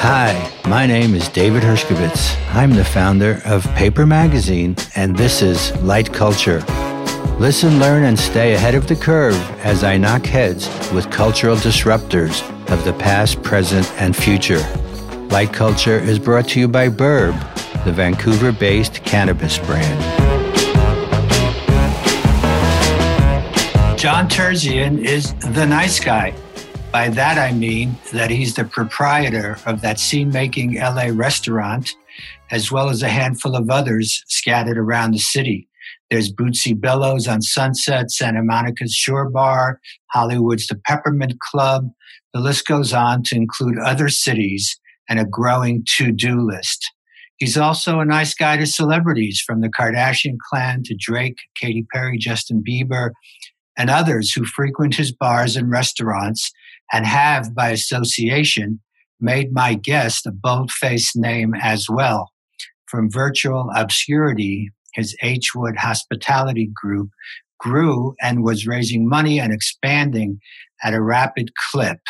Hi, my name is David Hershkovits. I'm the founder of Paper Magazine, and this is Light Culture. Listen, learn, and stay ahead of the curve as I knock heads with cultural disruptors of the past, present, and future. Light Culture is brought to you by Burb, the Vancouver based cannabis brand. John Terzian is the nice guy. By that I mean that he's the proprietor of that scene making LA restaurant, as well as a handful of others scattered around the city. There's Bootsy Bellows on Sunset, Santa Monica's Shore Bar, Hollywood's The Peppermint Club. The list goes on to include other cities and a growing to do list. He's also a nice guy to celebrities from the Kardashian clan to Drake, Katy Perry, Justin Bieber, and others who frequent his bars and restaurants and have, by association, made my guest a bold faced name as well. From virtual obscurity, his H Wood Hospitality Group grew and was raising money and expanding at a rapid clip.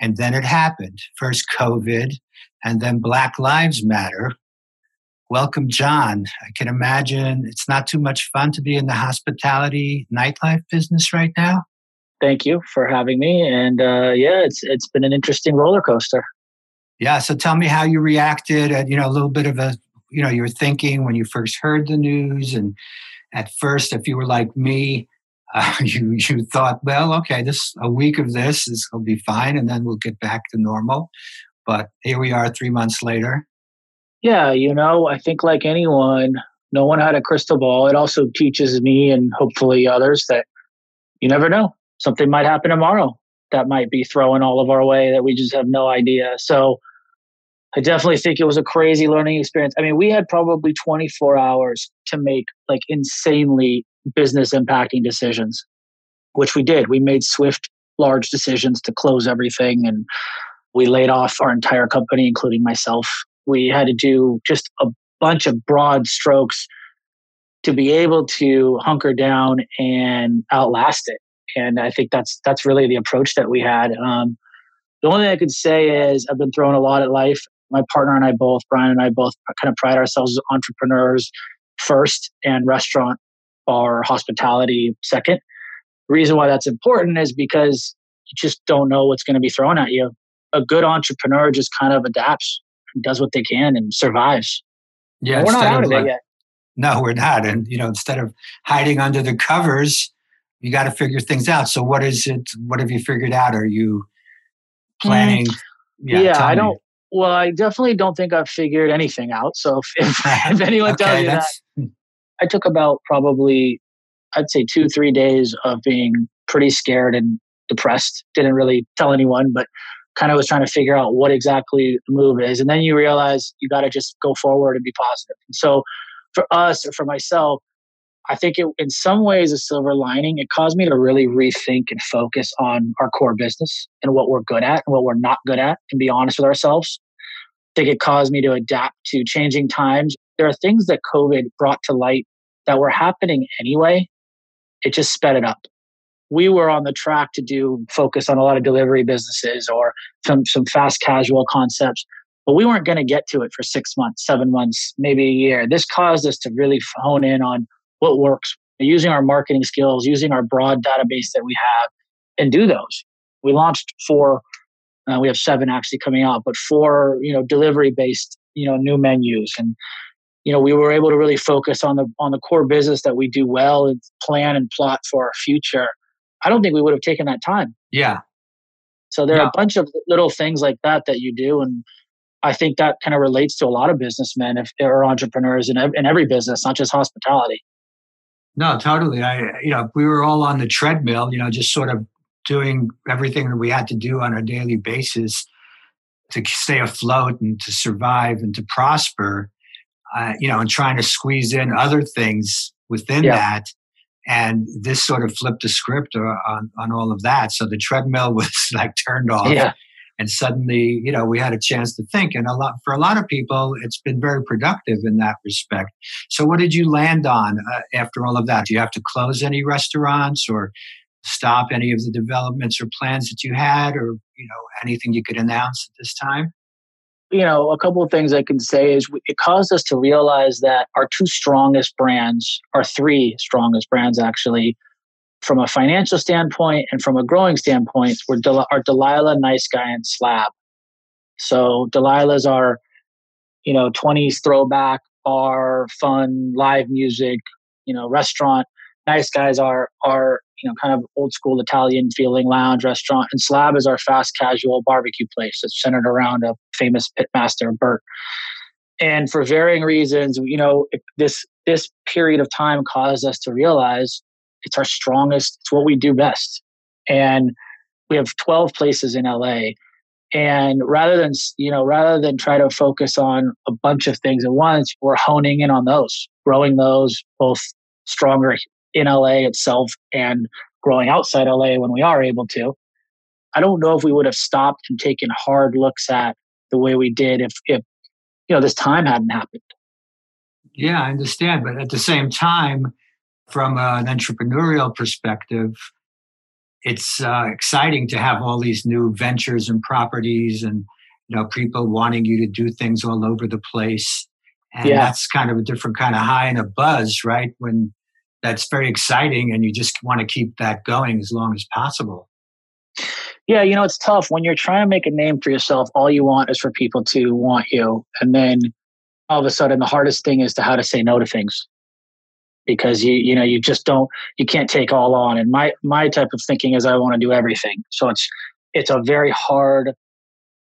And then it happened first COVID, and then Black Lives Matter. Welcome, John. I can imagine it's not too much fun to be in the hospitality nightlife business right now thank you for having me. And uh, yeah, it's it's been an interesting roller coaster. Yeah. So tell me how you reacted. At, you know, a little bit of a you know your thinking when you first heard the news, and at first, if you were like me, uh, you you thought, well, okay, this a week of this is will be fine, and then we'll get back to normal. But here we are, three months later. Yeah, you know, I think like anyone, no one had a crystal ball. It also teaches me and hopefully others that you never know something might happen tomorrow that might be throwing all of our way that we just have no idea. So I definitely think it was a crazy learning experience. I mean, we had probably 24 hours to make like insanely business impacting decisions, which we did. We made swift, large decisions to close everything and we laid off our entire company, including myself. We had to do just a bunch of broad strokes to be able to hunker down and outlast it and I think that's that's really the approach that we had. Um, the only thing I could say is I've been throwing a lot at life. My partner and I both, Brian and I both, kind of pride ourselves as entrepreneurs first, and restaurant or hospitality second. Reason why that's important is because you just don't know what's going to be thrown at you. A good entrepreneur just kind of adapts does what they can and survives. Yeah, we're not out of like, it yet. No, we're not. And you know, instead of hiding under the covers, you got to figure things out. So what is it? What have you figured out? Are you planning? Mm, yeah, yeah I don't. Well, I definitely don't think I've figured anything out. So if, if, if anyone okay, tells you that, hmm. I took about probably, I'd say two, three days of being pretty scared and depressed. Didn't really tell anyone, but kind of was trying to figure out what exactly the move is. And then you realize you got to just go forward and be positive. And so for us or for myself, I think it, in some ways, a silver lining, it caused me to really rethink and focus on our core business and what we're good at and what we're not good at and be honest with ourselves. I think it caused me to adapt to changing times. There are things that COVID brought to light that were happening anyway. It just sped it up. We were on the track to do focus on a lot of delivery businesses or some, some fast casual concepts, but we weren't going to get to it for six months, seven months, maybe a year. This caused us to really hone in on what works, using our marketing skills, using our broad database that we have, and do those. We launched four. Uh, we have seven actually coming out, but four, you know, delivery based, you know, new menus, and you know, we were able to really focus on the on the core business that we do well and plan and plot for our future. I don't think we would have taken that time. Yeah. So there are a bunch of little things like that that you do, and I think that kind of relates to a lot of businessmen if, or entrepreneurs in, in every business, not just hospitality. No, totally. I, you know, we were all on the treadmill, you know, just sort of doing everything that we had to do on a daily basis to stay afloat and to survive and to prosper, uh, you know, and trying to squeeze in other things within yeah. that. And this sort of flipped the script on, on all of that. So the treadmill was like turned off. Yeah and suddenly you know we had a chance to think and a lot for a lot of people it's been very productive in that respect so what did you land on uh, after all of that do you have to close any restaurants or stop any of the developments or plans that you had, or you know anything you could announce at this time? You know, a couple of things I can say is it caused us to realize that our two strongest brands, our three strongest brands actually, from a financial standpoint and from a growing standpoint, were Del- are Delilah, Nice Guy, and Slab. So Delilah's our, you know, 20s throwback, bar, fun, live music, you know, restaurant. Nice Guys are are you know kind of old school Italian feeling lounge restaurant, and Slab is our fast casual barbecue place that's centered around a famous pitmaster, Burt. And for varying reasons, you know, this this period of time caused us to realize it's our strongest. It's what we do best, and we have 12 places in LA and rather than you know rather than try to focus on a bunch of things at once we're honing in on those growing those both stronger in la itself and growing outside la when we are able to i don't know if we would have stopped and taken hard looks at the way we did if if you know this time hadn't happened yeah i understand but at the same time from an entrepreneurial perspective it's uh, exciting to have all these new ventures and properties and you know people wanting you to do things all over the place and yeah. that's kind of a different kind of high and a buzz right when that's very exciting and you just want to keep that going as long as possible. Yeah you know it's tough. When you're trying to make a name for yourself all you want is for people to want you and then all of a sudden the hardest thing is to how to say no to things. Because you you know you just don't you can't take all on. And my my type of thinking is i want to do everything. So it's it's a very hard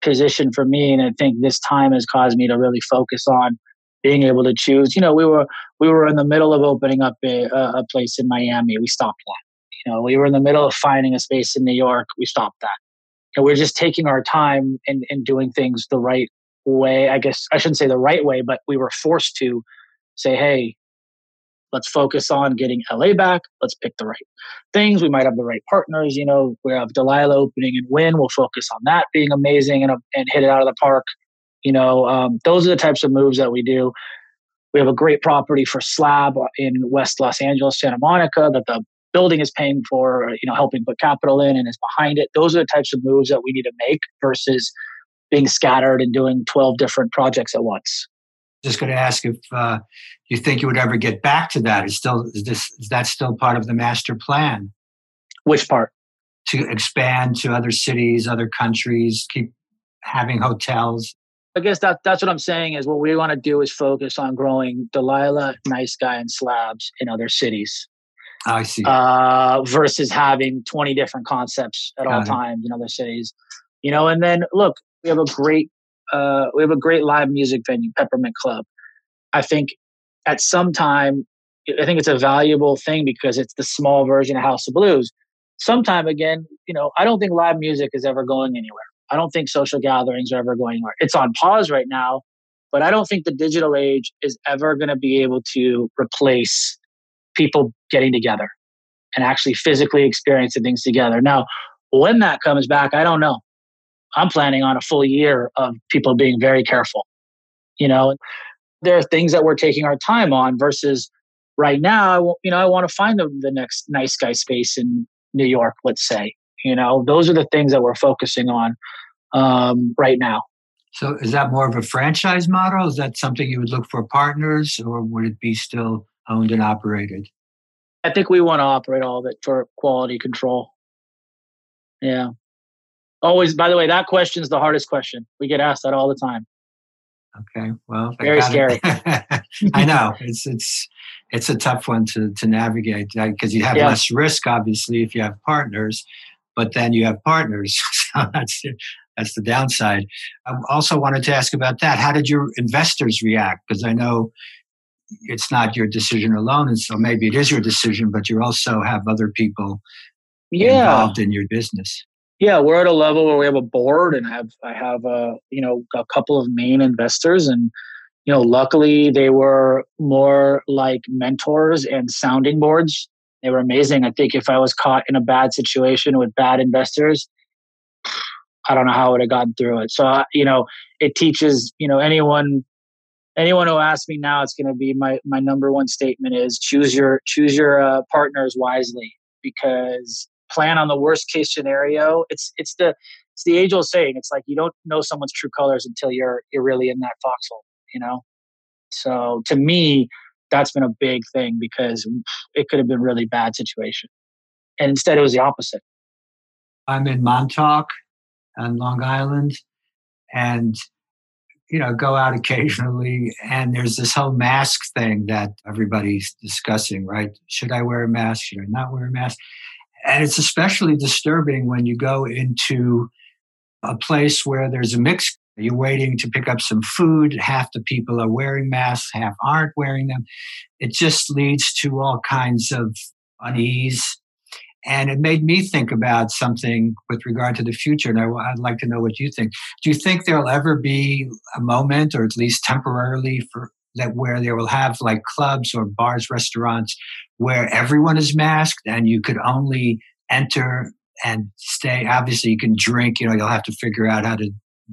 position for me and i think this time has caused me to really focus on being able to choose you know we were we were in the middle of opening up a, a place in miami we stopped that you know we were in the middle of finding a space in new york we stopped that and we're just taking our time and, and doing things the right way i guess i shouldn't say the right way but we were forced to say hey let's focus on getting LA back. Let's pick the right things. We might have the right partners. You know, we have Delilah opening and win. We'll focus on that being amazing and, and hit it out of the park. You know, um, those are the types of moves that we do. We have a great property for Slab in West Los Angeles, Santa Monica, that the building is paying for, you know, helping put capital in and is behind it. Those are the types of moves that we need to make versus being scattered and doing 12 different projects at once just going to ask if uh, you think you would ever get back to that. Is still is this is that still part of the master plan? Which part? To expand to other cities, other countries, keep having hotels. I guess that that's what I'm saying is what we want to do is focus on growing Delilah, Nice Guy, and Slabs in other cities. I see. Uh, versus having 20 different concepts at Got all it. times in other cities. You know, and then look, we have a great uh, we have a great live music venue, Peppermint Club. I think at some time, I think it's a valuable thing because it's the small version of House of Blues. Sometime again, you know, I don't think live music is ever going anywhere. I don't think social gatherings are ever going anywhere. It's on pause right now, but I don't think the digital age is ever going to be able to replace people getting together and actually physically experiencing things together. Now, when that comes back, I don't know. I'm planning on a full year of people being very careful. You know, there are things that we're taking our time on versus right now, you know, I want to find the, the next nice guy space in New York, let's say. You know, those are the things that we're focusing on um, right now. So is that more of a franchise model? Is that something you would look for partners or would it be still owned and operated? I think we want to operate all of it for quality control. Yeah. Always, by the way, that question is the hardest question. We get asked that all the time. Okay, well, very scary. I know it's it's it's a tough one to to navigate because you have yeah. less risk, obviously, if you have partners, but then you have partners, so that's that's the downside. I also wanted to ask about that. How did your investors react? Because I know it's not your decision alone, and so maybe it is your decision, but you also have other people yeah. involved in your business yeah, we're at a level where we have a board and have I have a you know a couple of main investors and you know luckily they were more like mentors and sounding boards. They were amazing. I think if I was caught in a bad situation with bad investors, I don't know how I would have gotten through it. So you know, it teaches you know anyone anyone who asks me now, it's going to be my my number one statement is choose your choose your uh, partners wisely because plan on the worst case scenario. It's it's the it's the age old saying. It's like you don't know someone's true colors until you're you're really in that foxhole, you know. So to me, that's been a big thing because it could have been really bad situation, and instead it was the opposite. I'm in Montauk on Long Island, and you know go out occasionally and there's this whole mask thing that everybody's discussing right? Should i wear a mask? Should i not wear a mask? And it's especially disturbing when you go into a place where there's a mix you're waiting to pick up some food half the people are wearing masks half aren't wearing them it just leads to all kinds of unease and it made me think about something with regard to the future. And I, would like to know what you think. Do you think there'll ever be a moment, or at least temporarily, for that where they will have like clubs or bars, restaurants where everyone is masked and you could only enter and stay? Obviously, you can drink. You know, you'll have to figure out how to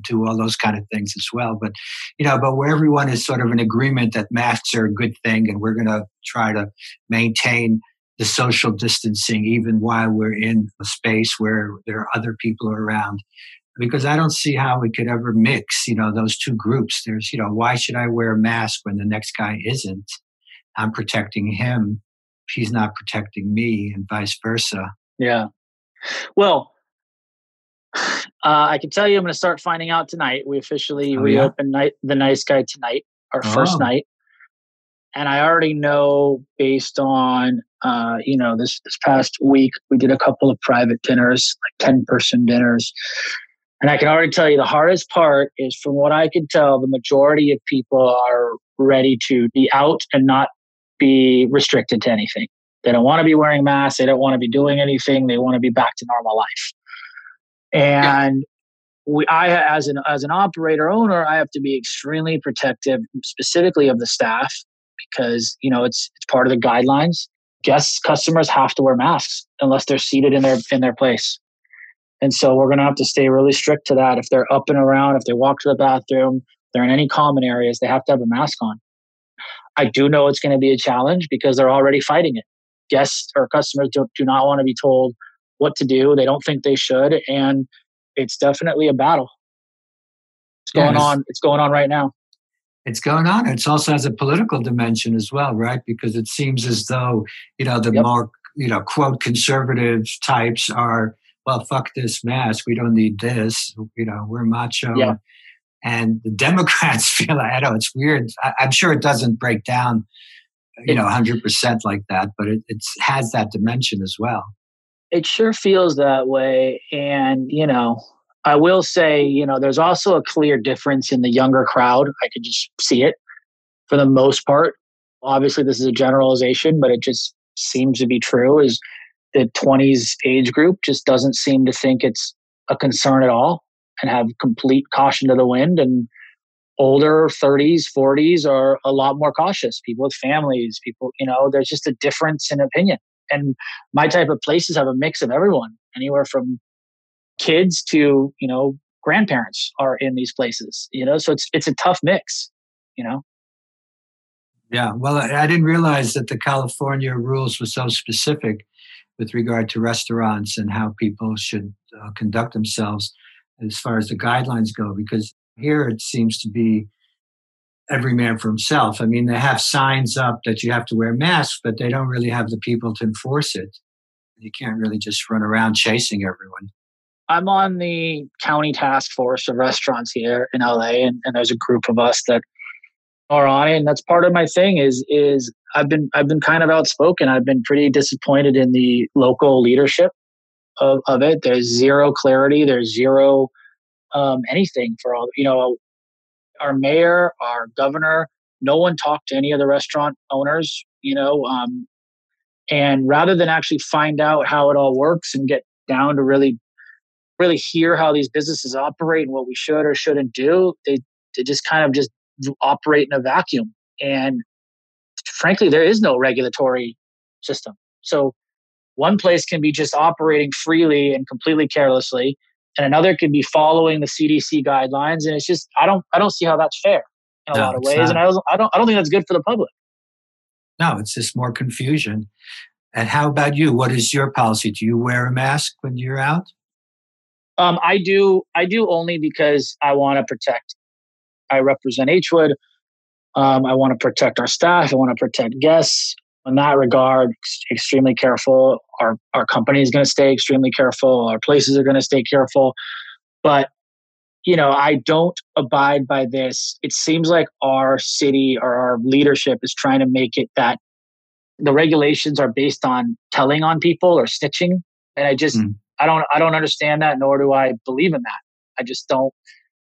do all those kind of things as well. But you know, but where everyone is sort of in agreement that masks are a good thing, and we're going to try to maintain the social distancing even while we're in a space where there are other people around. Because i don't see how we could ever mix you know those two groups. There's you know why should i wear a mask when the next guy isn't? I'm protecting him. He's not protecting me and vice versa. Yeah. Well uh, i can tell you i'm going to start finding out tonight we officially oh, reopened yeah? night the nice guy tonight our oh. first night and I already know based on uh, you know this this past week we did a couple of private dinners, like ten person dinners, and I can already tell you the hardest part is from what I can tell, the majority of people are ready to be out and not be restricted to anything. They don't want to be wearing masks. They don't want to be doing anything. They want to be back to normal life. And we, I, as an as an operator owner, I have to be extremely protective, specifically of the staff because you know it's it's part of the guidelines. Guests, customers have to wear masks unless they're seated in their in their place. And so we're going to have to stay really strict to that. If they're up and around, if they walk to the bathroom, they're in any common areas, they have to have a mask on. I do know it's going to be a challenge because they're already fighting it. Guests or customers do, do not want to be told what to do. They don't think they should. And it's definitely a battle. It's going yes. on. It's going on right now it's going on. It also has a political dimension as well, right? Because it seems as though, you know, the yep. more, you know, quote conservative types are, well, fuck this mask. We don't need this. You know, we're macho. Yeah. And the Democrats feel like, I don't know it's weird. I, am sure it doesn't break down, you know, 100% like that, but it it's, has that dimension as well. It sure feels that way. And, you know, I will say, you know, there's also a clear difference in the younger crowd. I could just see it for the most part. Obviously, this is a generalization, but it just seems to be true. Is the 20s age group just doesn't seem to think it's a concern at all and have complete caution to the wind. And older 30s, 40s are a lot more cautious. People with families, people, you know, there's just a difference in opinion. And my type of places have a mix of everyone, anywhere from kids to you know grandparents are in these places you know so it's it's a tough mix you know? Yeah well i didn't realize that the california rules were so specific with regard to restaurants and how people should uh, conduct themselves as far as the guidelines go because here it seems to be every man for himself i mean they have signs up that you have to wear masks but they don't really have the people to enforce it you can't really just run around chasing everyone I'm on the county task force of restaurants here in LA, and, and there's a group of us that are on it, and that's part of my thing. Is is I've been I've been kind of outspoken. I've been pretty disappointed in the local leadership of, of it. There's zero clarity. There's zero um, anything for all. You know, our mayor, our governor, no one talked to any of the restaurant owners. You know, um, and rather than actually find out how it all works and get down to really really hear how these businesses operate and what we should or shouldn't do. They they just kind of just operate in a vacuum. And frankly, there is no regulatory system. So one place can be just operating freely and completely carelessly, and another could be following the CDC guidelines. And it's just I don't I don't see how that's fair in a no, lot of ways, not. and I don't I don't I don't think that's good for the public. No, it's just more confusion. And how about you? What is your policy? Do you wear a mask when you're out? Um, I do. I do only because I want to protect. I represent Hwood. Um, I want to protect our staff. I want to protect guests. In that regard, extremely careful. Our our company is going to stay extremely careful. Our places are going to stay careful. But you know, I don't abide by this. It seems like our city or our leadership is trying to make it that the regulations are based on telling on people or snitching. And I just, mm. I don't, I don't understand that, nor do I believe in that. I just don't,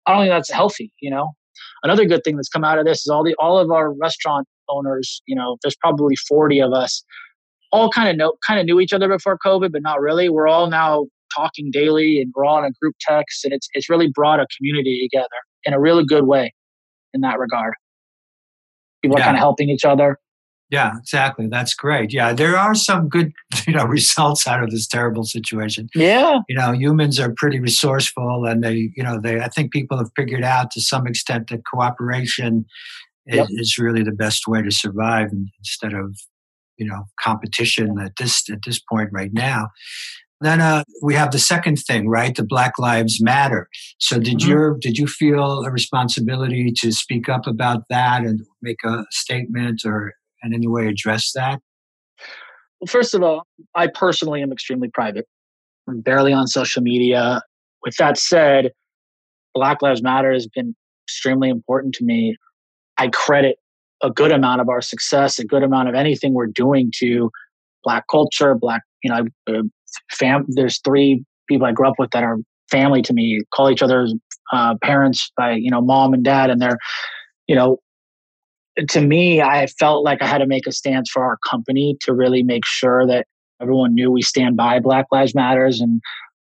I don't think that's healthy, you know? Another good thing that's come out of this is all the, all of our restaurant owners, you know, there's probably 40 of us all kind of know, kind of knew each other before COVID, but not really. We're all now talking daily and we're all in a group text and it's, it's really brought a community together in a really good way in that regard. People yeah. are kind of helping each other. Yeah, exactly. That's great. Yeah, there are some good, you know, results out of this terrible situation. Yeah. You know, humans are pretty resourceful and they, you know, they I think people have figured out to some extent that cooperation yep. is, really the best way to survive instead of, you know, competition at this at this point right now. Then uh, we have the second thing, right? The Black Lives Matter. So did mm-hmm. you did you feel a responsibility to speak up about that and make a statement or in any way address that? Well, first of all, I personally am extremely private. I'm barely on social media. With that said, Black Lives Matter has been extremely important to me. I credit a good amount of our success, a good amount of anything we're doing to Black culture, Black, you know, uh, fam. There's three people I grew up with that are family to me. Call each other uh, parents by you know mom and dad, and they're you know. To me, I felt like I had to make a stance for our company to really make sure that everyone knew we stand by Black Lives Matters, and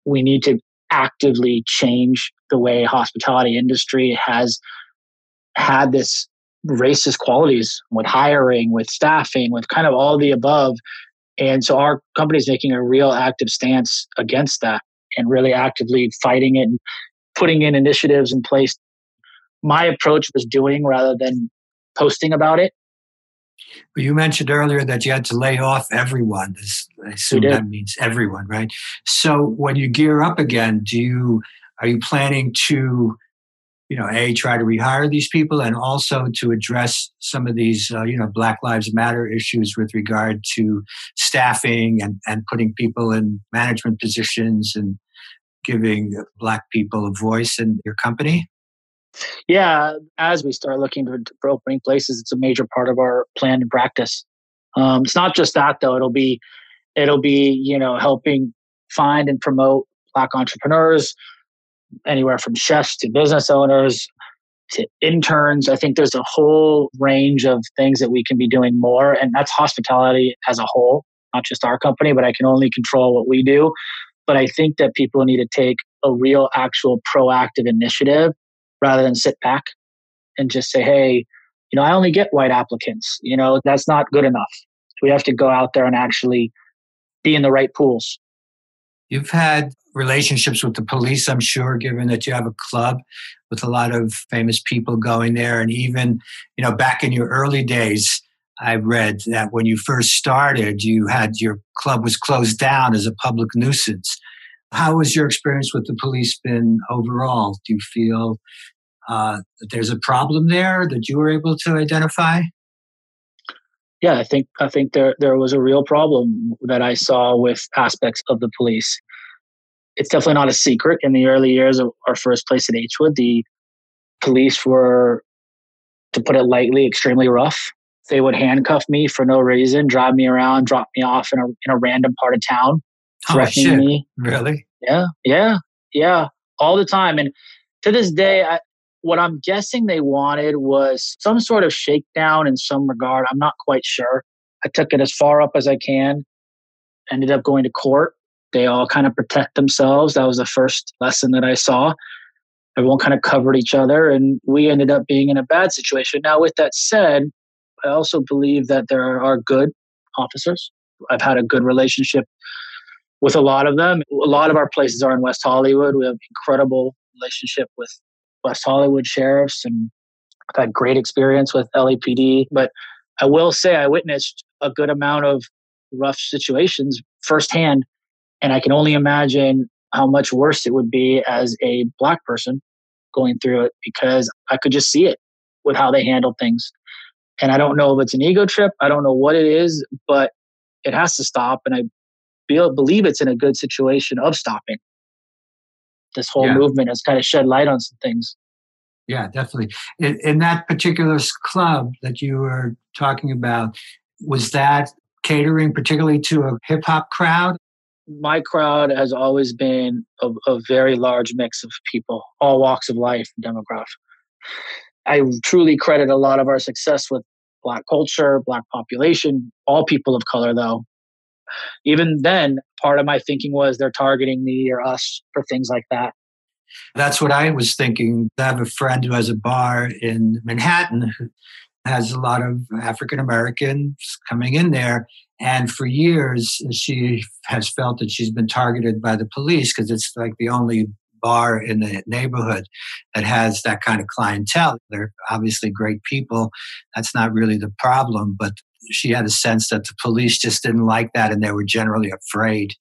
we need to actively change the way hospitality industry has had this racist qualities with hiring, with staffing, with kind of all the above. And so our company is making a real active stance against that and really actively fighting it and putting in initiatives in place. My approach was doing rather than posting about it. Well, You mentioned earlier that you had to lay off everyone. I assume that means everyone, right? So when you gear up again, do you are you planning to you know, a try to rehire these people and also to address some of these, uh, you know, Black Lives Matter issues with regard to staffing and, and putting people in management positions and giving Black people a voice in your company? Yeah, as we start looking for opening places, it's a major part of our plan and practice. Um, it's not just that though; it'll be, it'll be you know helping find and promote Black entrepreneurs, anywhere from chefs to business owners to interns. I think there's a whole range of things that we can be doing more, and that's hospitality as a whole, not just our company, but I can only control what we do. But I think that people need to take a real, actual proactive initiative rather than sit back and just say, hey, you know, I only get white applicants. You know, that's not good enough. We have to go out there and actually be in the right pools. You've had relationships with the police, I'm sure, given that you have a club with a lot of famous people going there. And even, you know, back in your early days, I read that when you first started, you had your club was closed down as a public nuisance. How has your experience with the police been overall? Do you feel uh, that there's a problem there that you were able to identify? Yeah, I think I think there there was a real problem that I saw with aspects of the police it's definitely not a secret. In the early years of our first place in Hwood, the police were, to put it lightly, extremely rough. They would handcuff me for no reason, drive me around, drop me off in a in a random part of town, oh, threatening oh, me. Really? Yeah, yeah, yeah, all the time. And to this day, I, what I'm guessing they wanted was some sort of shakedown in some regard. I'm not quite sure. I took it as far up as I can. Ended up going to court they all kind of protect themselves. That was the first lesson that I saw. Everyone kind of covered each other, and we ended up being in a bad situation. Now, with that said, I also believe that there are good officers. I've had a good relationship with a lot of them. A lot of our places are in West Hollywood. We have incredible relationship with West Hollywood sheriffs, and I've had great experience with LAPD. But I will say I witnessed a good amount of rough situations firsthand. And I can only imagine how much worse it would be as a black person going through it because I could just see it with how they handle things. And I don't know if it's an ego trip. I don't know what it is, but it has to stop. And I believe it's in a good situation of stopping. This whole yeah. movement has kind of shed light on some things. Yeah, definitely. In, in that particular club that you were talking about, was that catering particularly to a hip hop crowd? My crowd has always been a, a very large mix of people, all walks of life, demographic. I truly credit a lot of our success with Black culture, Black population, all people of color, though. Even then, part of my thinking was they're targeting me or us for things like that. That's what I was thinking. I have a friend who has a bar in Manhattan who has a lot of African Americans coming in there. And for years, she has felt that she's been targeted by the police because it's like the only bar in the neighborhood that has that kind of clientele. They're obviously great people. That's not really the problem, but she had a sense that the police just didn't like that and they were generally afraid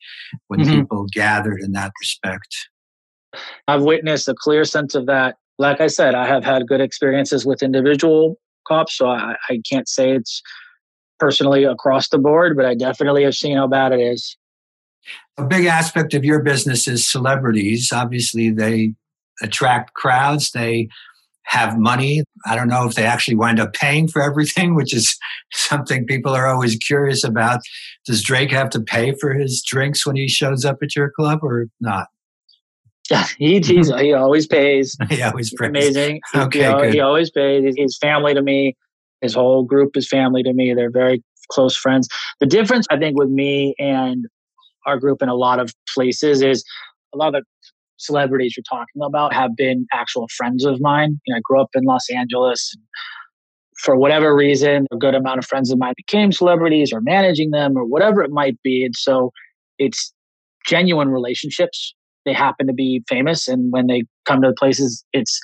when mm-hmm. people gathered in that respect. I've witnessed a clear sense of that. Like I said, I have had good experiences with individual cops, so I, I can't say it's personally across the board, but I definitely have seen how bad it is. A big aspect of your business is celebrities. Obviously, they attract crowds. They have money. I don't know if they actually wind up paying for everything, which is something people are always curious about. Does Drake have to pay for his drinks when he shows up at your club or not? Yeah, he he's, he always pays. he always pays. Amazing. Okay, he, good. he always pays. He's family to me. His whole group is family to me. They're very close friends. The difference, I think, with me and our group in a lot of places is a lot of the celebrities you're talking about have been actual friends of mine. You know, I grew up in Los Angeles. for whatever reason, a good amount of friends of mine became celebrities or managing them or whatever it might be. And so it's genuine relationships. They happen to be famous. And when they come to the places, it's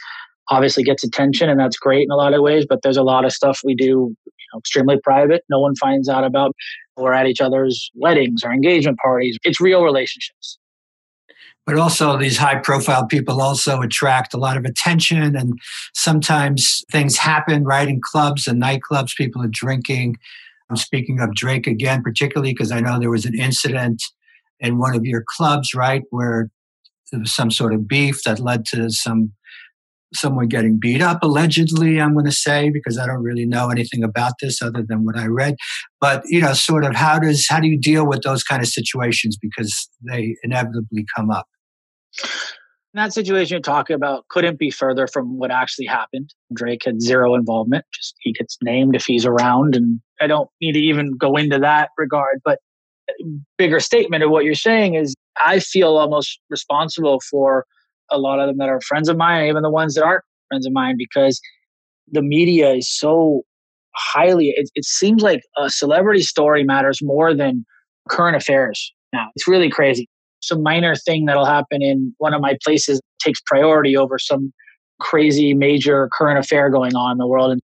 obviously gets attention and that's great in a lot of ways. But there's a lot of stuff we do you know, extremely private. No one finds out about. We're at each other's weddings or engagement parties. It's real relationships but also these high profile people also attract a lot of attention and sometimes things happen right in clubs and nightclubs people are drinking. I'm speaking of drake again particularly because i know there was an incident in one of your clubs right where there was some sort of beef that led to some someone getting beat up allegedly i'm going to say because i don't really know anything about this other than what i read. But you know sort of how does how do you deal with those kind of situations? Because they inevitably come up that situation you're talking about couldn't be further from what actually happened. Drake had zero involvement. Just he gets named if he's around, and I don't need to even go into that regard. But uh, bigger statement of what you're saying is, I feel almost responsible for a lot of them that are friends of mine, even the ones that aren't friends of mine, because the media is so highly. It, it seems like a celebrity story matters more than current affairs now. It's really crazy some minor thing that'll happen in one of my places takes priority over some crazy major current affair going on in the world. And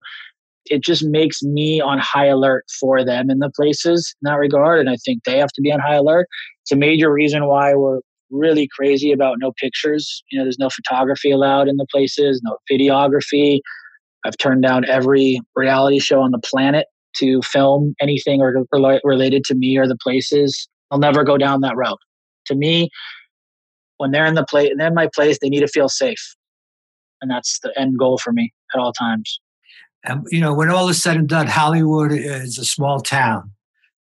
it just makes me on high alert for them in the places in that regard. And I think they have to be on high alert. It's a major reason why we're really crazy about no pictures. You know, there's no photography allowed in the places, no videography. I've turned down every reality show on the planet to film anything or related to me or the places. I'll never go down that route to me, when they're in the place, they're in my place, they need to feel safe, and that's the end goal for me at all times. And you know, when all is said and done, Hollywood is a small town,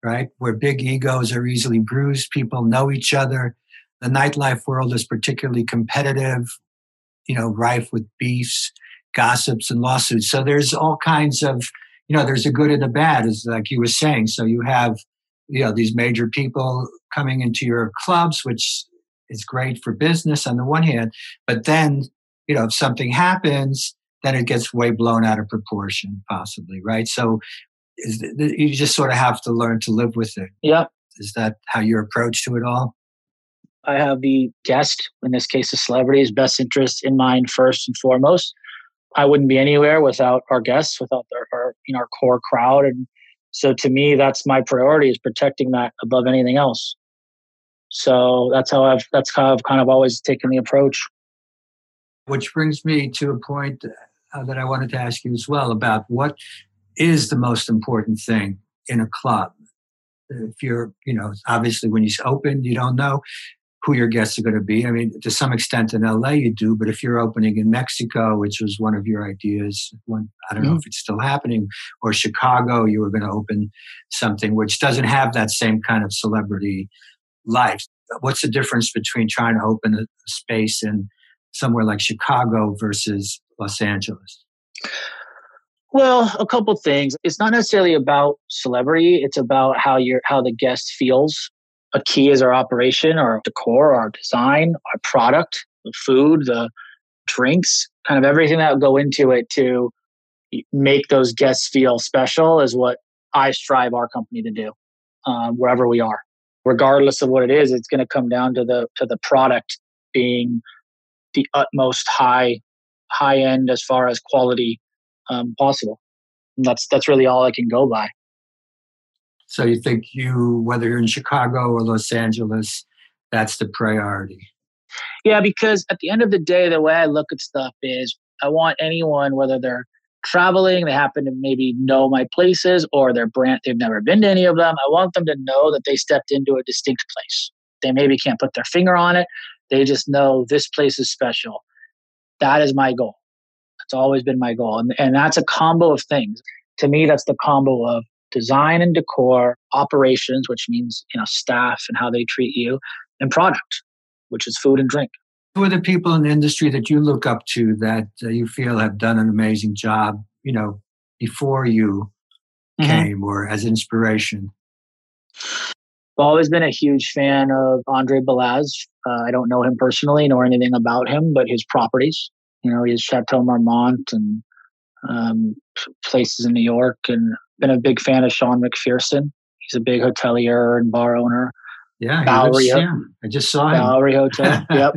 right? Where big egos are easily bruised. People know each other. The nightlife world is particularly competitive, you know, rife with beefs, gossips, and lawsuits. So there's all kinds of, you know, there's a good and a bad, as like you were saying. So you have you know these major people coming into your clubs which is great for business on the one hand but then you know if something happens then it gets way blown out of proportion possibly right? So is, you just sort of have to learn to live with it. Yeah. Is that how your approach to it all? I have the guest in this case the celebrity's best interest in mind first and foremost. I wouldn't be anywhere without our guests without our, our you know our core crowd and So to me, that's my priority is protecting that above anything else. So that's how I've that's how I've kind of always taken the approach. Which brings me to a point uh, that I wanted to ask you as well about what is the most important thing in a club. If you're, you know, obviously when you open, you don't know who your guests are going to be. I mean, to some extent in LA you do, but if you're opening in Mexico, which was one of your ideas, one I don't mm-hmm. know if it's still happening, or Chicago, you were going to open something which doesn't have that same kind of celebrity life. What's the difference between trying to open a space in somewhere like Chicago versus Los Angeles? Well, a couple things. It's not necessarily about celebrity. It's about how your how the guest feels a key is our operation, our decor, our design, our product, the food, the drinks, kind of everything that go into it to make those guests feel special is what I strive our company to do um, wherever we are. Regardless of what it is, it's going to come down to the to the product being the utmost high high end as far as quality um, possible. And that's that's really all I can go by. So you think you, whether you're in Chicago or Los Angeles, that's the priority. Yeah, because at the end of the day, the way I look at stuff is I want anyone, whether they're traveling, they happen to maybe know my places or their brand, they've never been to any of them. I want them to know that they stepped into a distinct place. They maybe can't put their finger on it. They just know this place is special. That is my goal. That's always been my goal. And, and that's a combo of things. To me, that's the combo of design and decor, operations, which means you know staff and how they treat you, and product, which is food and drink. Who are the people in the industry that you look up to that uh, you feel have done an amazing job? You know, before you mm-hmm. came, or as inspiration. I've always been a huge fan of Andre Balazs. Uh, I don't know him personally nor anything about him, but his properties. You know, has Chateau Marmont and um, places in New York, and been a big fan of Sean MacPherson. He's a big hotelier and bar owner. Yeah, Bowery. yeah, I just saw him. Bowery Hotel. Yep.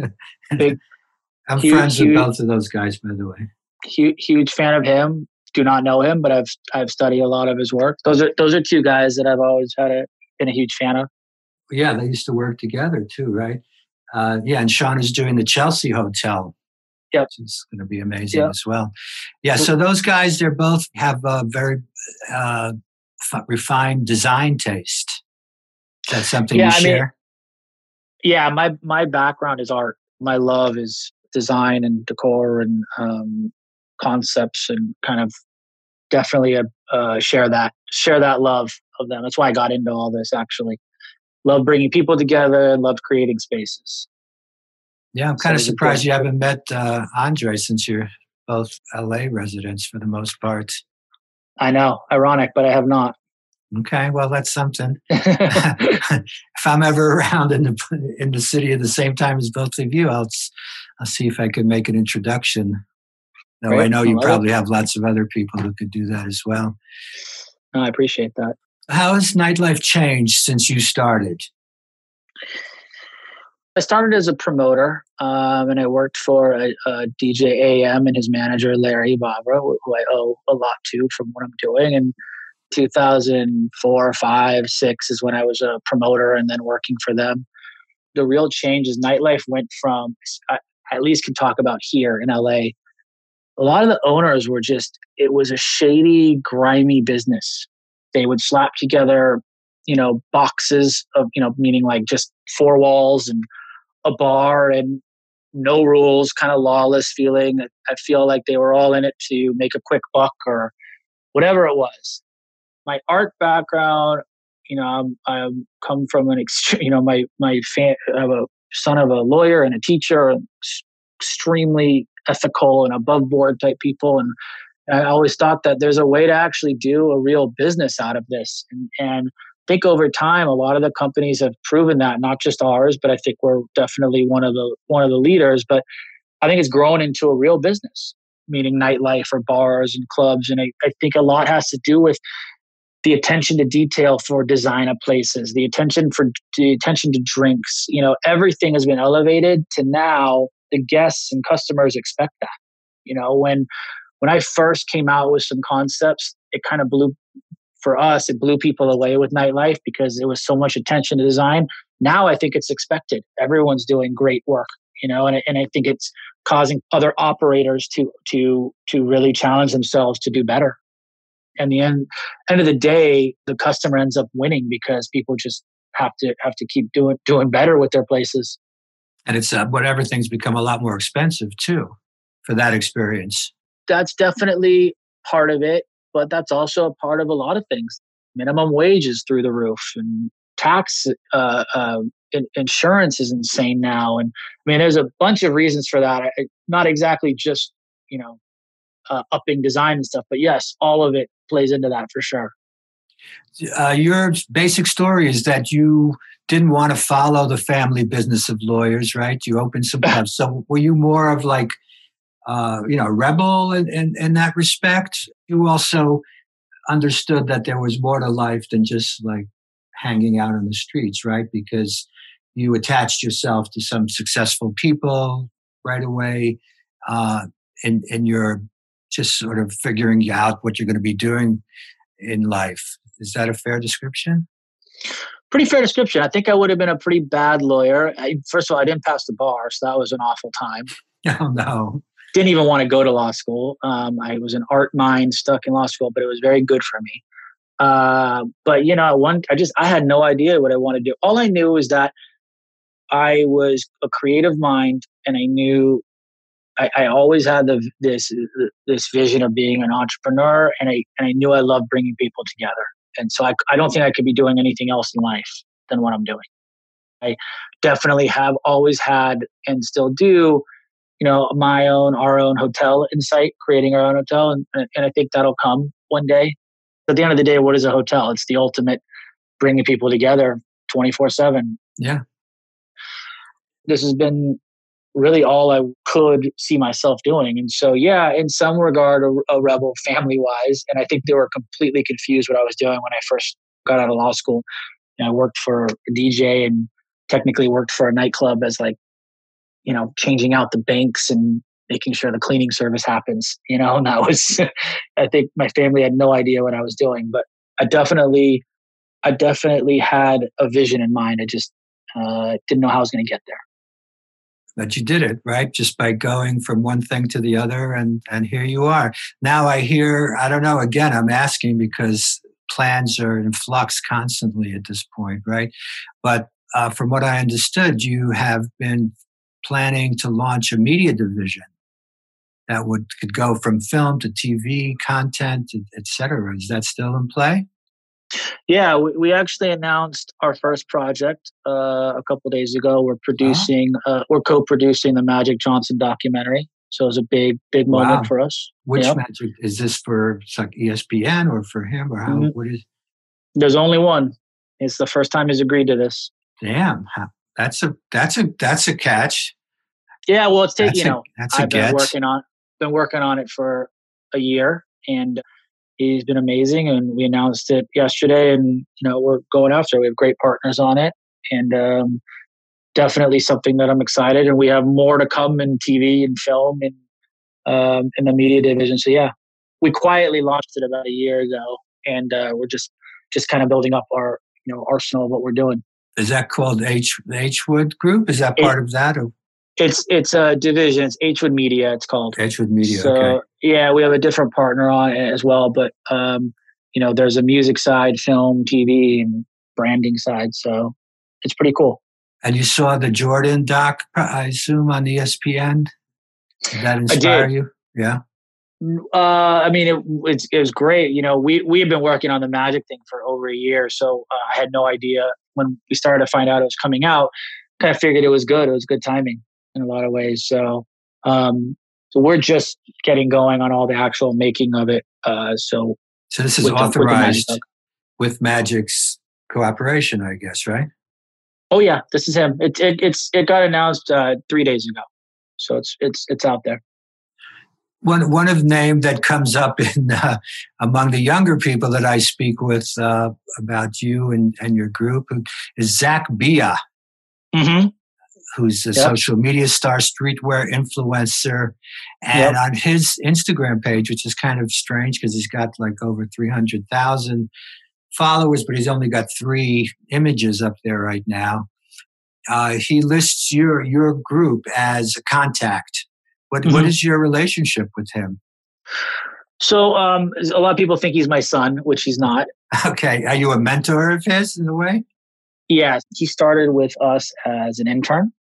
Big. I'm huge, friends with both of those guys, by the way. Huge, huge fan of him. Do not know him, but I've I've studied a lot of his work. Those are those are two guys that I've always had a been a huge fan of. Yeah, they used to work together too, right? Uh, yeah, and Sean is doing the Chelsea Hotel Yep. Which is going to be amazing yep. as well. Yeah. So those guys, they're both have a very uh, refined design taste. Is that something yeah, you I share? Mean, yeah. My, my background is art. My love is design and decor and um, concepts and kind of definitely a, uh, share that, share that love of them. That's why I got into all this actually. Love bringing people together, and love creating spaces. Yeah, I'm kind so of surprised you haven't met uh, Andre since you're both LA residents for the most part. I know, ironic, but I have not. Okay, well that's something. if I'm ever around in the in the city at the same time as both of you, I'll I'll see if I can make an introduction. Though Great. I know you probably have lots of other people who could do that as well. I appreciate that. How has nightlife changed since you started? I started as a promoter, um, and I worked for a, a, DJ AM and his manager Larry Barbara, who I owe a lot to from what I'm doing. And 2004, five, six is when I was a promoter and then working for them. The real change is nightlife went from I at least can talk about here in LA. A lot of the owners were just it was a shady, grimy business. They would slap together, you know, boxes of you know, meaning like just four walls and a bar and no rules, kind of lawless feeling. I feel like they were all in it to make a quick buck or whatever it was. My art background, you know, I'm, I'm come from an extreme, you know, my, my fan, I have a son of a lawyer and a teacher, and extremely ethical and above board type people. And I always thought that there's a way to actually do a real business out of this. And, and think over time, a lot of the companies have proven that, not just ours, but I think we're definitely one of the one of the leaders. But I think it's grown into a real business, meaning nightlife or bars and clubs. And I, I think a lot has to do with the attention to detail for design of places, the attention for the attention to drinks. You know, everything has been elevated to now the guests and customers expect that. You know, when when I first came out with some concepts, it kind of blew for us, it blew people away with nightlife because there was so much attention to design. Now I think it's expected. Everyone's doing great work, you know, and, and I think it's causing other operators to to to really challenge themselves to do better. And the end end of the day, the customer ends up winning because people just have to have to keep doing doing better with their places. And it's uh, what everything's become a lot more expensive too for that experience. That's definitely part of it but that's also a part of a lot of things. Minimum wage is through the roof, and tax uh, uh, in, insurance is insane now. And I mean, there's a bunch of reasons for that. I, not exactly just you know uh, upping design and stuff, but yes, all of it plays into that for sure. Uh, your basic story is that you didn't want to follow the family business of lawyers, right? You opened some clubs. so were you more of like uh, you know, rebel in, in, in that respect. You also understood that there was more to life than just like hanging out on the streets, right? Because you attached yourself to some successful people right away, uh, and and you're just sort of figuring out what you're going to be doing in life. Is that a fair description? Pretty fair description. I think I would have been a pretty bad lawyer. I, first of all, I didn't pass the bar, so that was an awful time. Oh no didn't even want to go to law school. Um, I was an art mind stuck in law school, but it was very good for me. Uh, but you know, one I just I had no idea what I wanted to do. All I knew was that I was a creative mind, and I knew I, I always had the, this this vision of being an entrepreneur, and I and I knew I loved bringing people together. And so I I don't think I could be doing anything else in life than what I'm doing. I definitely have always had and still do you know, my own, our own hotel insight, creating our own hotel. And, and I think that'll come one day. At the end of the day, what is a hotel? It's the ultimate bringing people together 24 7. Yeah. This has been really all I could see myself doing. And so, yeah, in some regard, a, a rebel family wise. And I think they were completely confused what I was doing when I first got out of law school. You know, I worked for a DJ and technically worked for a nightclub as like you know, changing out the banks and making sure the cleaning service happens, you know, and that was, I think my family had no idea what I was doing, but I definitely, I definitely had a vision in mind. I just uh, didn't know how I was going to get there. But you did it, right? Just by going from one thing to the other, and and here you are. Now I hear, I don't know. Again, I'm asking because plans are in flux constantly at this point, right? But uh, from what I understood, you have been planning to launch a media division that would could go from film to TV content, etc. Is that still in play? Yeah, we, we actually announced our first project uh, a couple days ago. We're producing, uh-huh. uh, we're co-producing the Magic Johnson documentary. So it was a big, big moment wow. for us. Which yep. Magic is this for? Like ESPN or for him or how? Mm-hmm. What is? There's only one. It's the first time he's agreed to this. Damn, that's a that's a that's a catch. Yeah, well, it's taking you know I've been working on been working on it for a year, and he's been amazing. And we announced it yesterday, and you know we're going after. It. We have great partners on it, and um, definitely something that I'm excited. And we have more to come in TV and film and um, in the media division. So yeah, we quietly launched it about a year ago, and uh, we're just just kind of building up our you know arsenal of what we're doing. Is that called H H Wood Group? Is that part it, of that? Or? It's it's a division. It's H Wood Media. It's called H Wood Media. So okay. yeah, we have a different partner on it as well. But um, you know, there's a music side, film, TV, and branding side. So it's pretty cool. And you saw the Jordan doc, I assume, on ESPN. Did that inspire you? Yeah. Uh, I mean, it, it's, it was great. You know, we we have been working on the Magic thing for over a year, so uh, I had no idea when we started to find out it was coming out. Kind of figured it was good. It was good timing in a lot of ways. So, um, so we're just getting going on all the actual making of it. Uh, so, so this is with authorized the, with, with Magic's cooperation, I guess, right? Oh yeah, this is him. It, it it's it got announced uh, three days ago, so it's it's it's out there one one of name that comes up in uh, among the younger people that I speak with uh, about you and, and your group is Zach Bia. Mm-hmm. who's a yep. social media star, streetwear influencer. And yep. on his Instagram page, which is kind of strange because he's got like over 300,000 followers, but he's only got three images up there right now. Uh, he lists your your group as a contact. What, mm-hmm. what is your relationship with him? So um, a lot of people think he's my son, which he's not. Okay, are you a mentor of his in a way? Yeah, he started with us as an intern.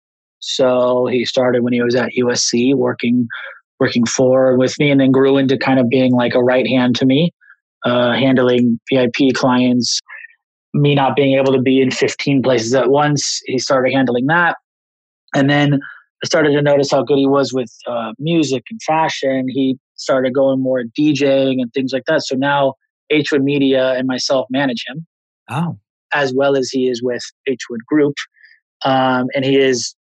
So he started when he was at USC working working for with me, and then grew into kind of being like a right hand to me, uh, handling VIP clients. Me not being able to be in 15 places at once, he started handling that, and then I started to notice how good he was with uh, music and fashion. He started going more DJing and things like that. So now H Wood Media and myself manage him. Oh. As well as he is with H Wood Group. Um, and he is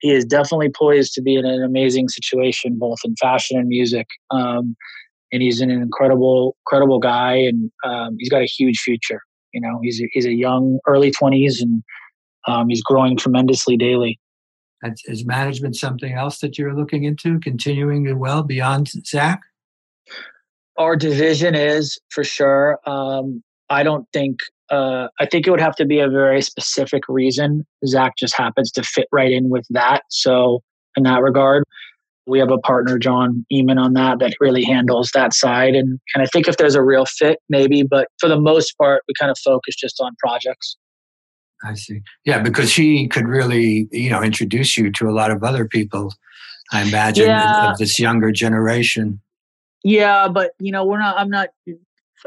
he is definitely poised to be in an amazing situation, both in fashion and music. Um, and he's an incredible, incredible guy, and um, he's got a huge future. You know, he's a, he's a young, early twenties, and um, he's growing tremendously daily. Is management something else that you're looking into, continuing well beyond Zach? Our division is for sure. Um, I don't think. Uh, I think it would have to be a very specific reason. Zach just happens to fit right in with that. So in that regard, we have a partner, John Eamon, on that that really handles that side. And and I think if there's a real fit, maybe. But for the most part, we kind of focus just on projects. I see. Yeah, because she could really, you know, introduce you to a lot of other people. I imagine yeah. of this younger generation. Yeah, but you know, we're not. I'm not.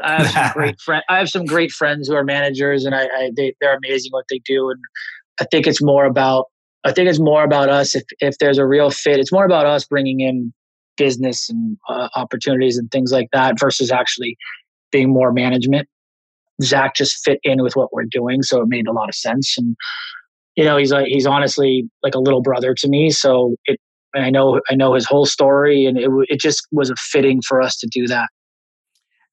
I have some great friend. I have some great friends who are managers, and I, I they they're amazing what they do. And I think it's more about. I think it's more about us. If if there's a real fit, it's more about us bringing in business and uh, opportunities and things like that versus actually being more management. Zach just fit in with what we're doing, so it made a lot of sense. And you know, he's like he's honestly like a little brother to me. So it, I know I know his whole story, and it it just was a fitting for us to do that.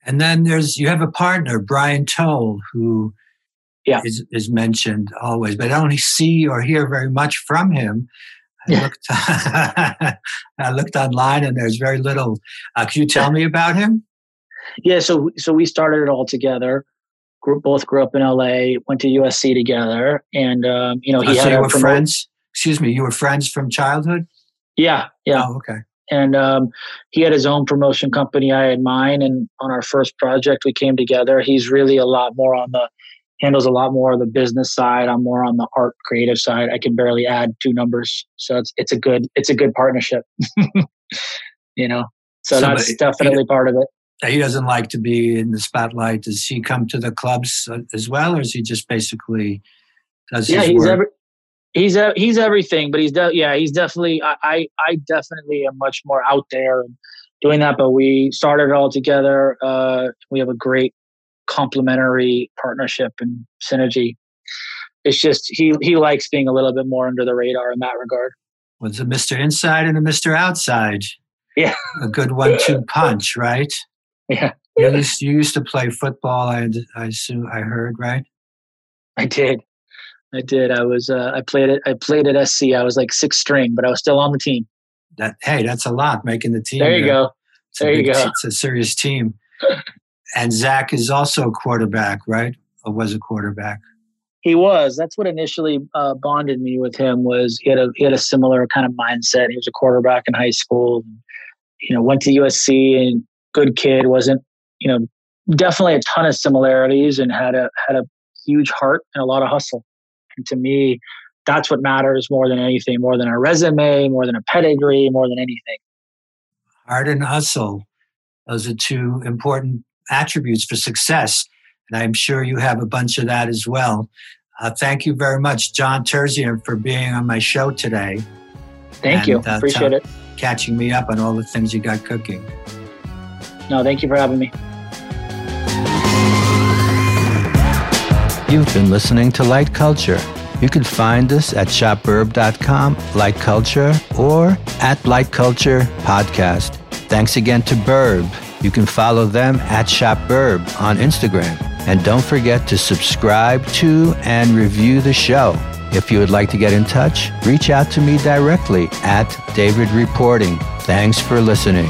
And then there's you have a partner, Brian Toll, who yeah. is, is mentioned always, but I don't see or hear very much from him. I, yeah. looked, I looked online and there's very little. Uh, can you tell me about him? Yeah, so so we started it all together grew, both grew up in LA, went to USC together, and um, you know he oh, had so were friends. Excuse me, you were friends from childhood. Yeah, yeah. Oh, okay. And um, he had his own promotion company. I had mine, and on our first project, we came together. He's really a lot more on the handles a lot more of the business side. I'm more on the art creative side. I can barely add two numbers, so it's it's a good it's a good partnership. you know, so, so that's definitely part of it he doesn't like to be in the spotlight. Does he come to the clubs uh, as well, or is he just basically does yeah, he's work? every, he's a, he's everything, but he's de- yeah, he's definitely I, I, I definitely am much more out there and doing that. But we started it all together. Uh, we have a great complementary partnership and synergy. It's just he he likes being a little bit more under the radar in that regard. Was a Mr. Inside and a Mr. Outside. Yeah. A good one-two punch, right? Yeah. You used, you used to play football. I I assume I heard right. I did. I did. I was. Uh, I played it. I played at SC. I was like sixth string, but I was still on the team. That hey, that's a lot making the team. There you go. There big, you go. It's a serious team. and Zach is also a quarterback, right? Or was a quarterback. He was. That's what initially uh, bonded me with him. Was he had a he had a similar kind of mindset. He was a quarterback in high school. You know, went to USC and good kid, wasn't, you know, definitely a ton of similarities and had a had a huge heart and a lot of hustle. And to me, that's what matters more than anything, more than a resume, more than a pedigree, more than anything. Heart and hustle. Those are two important attributes for success. And I'm sure you have a bunch of that as well. Uh, thank you very much, John Terzian, for being on my show today. Thank and, you. Uh, Appreciate t- it. Catching me up on all the things you got cooking. No, thank you for having me. You've been listening to Light Culture. You can find us at shopburb.com, Light Culture, or at Light Culture Podcast. Thanks again to Burb. You can follow them at ShopBurb on Instagram. And don't forget to subscribe to and review the show. If you would like to get in touch, reach out to me directly at David Reporting. Thanks for listening.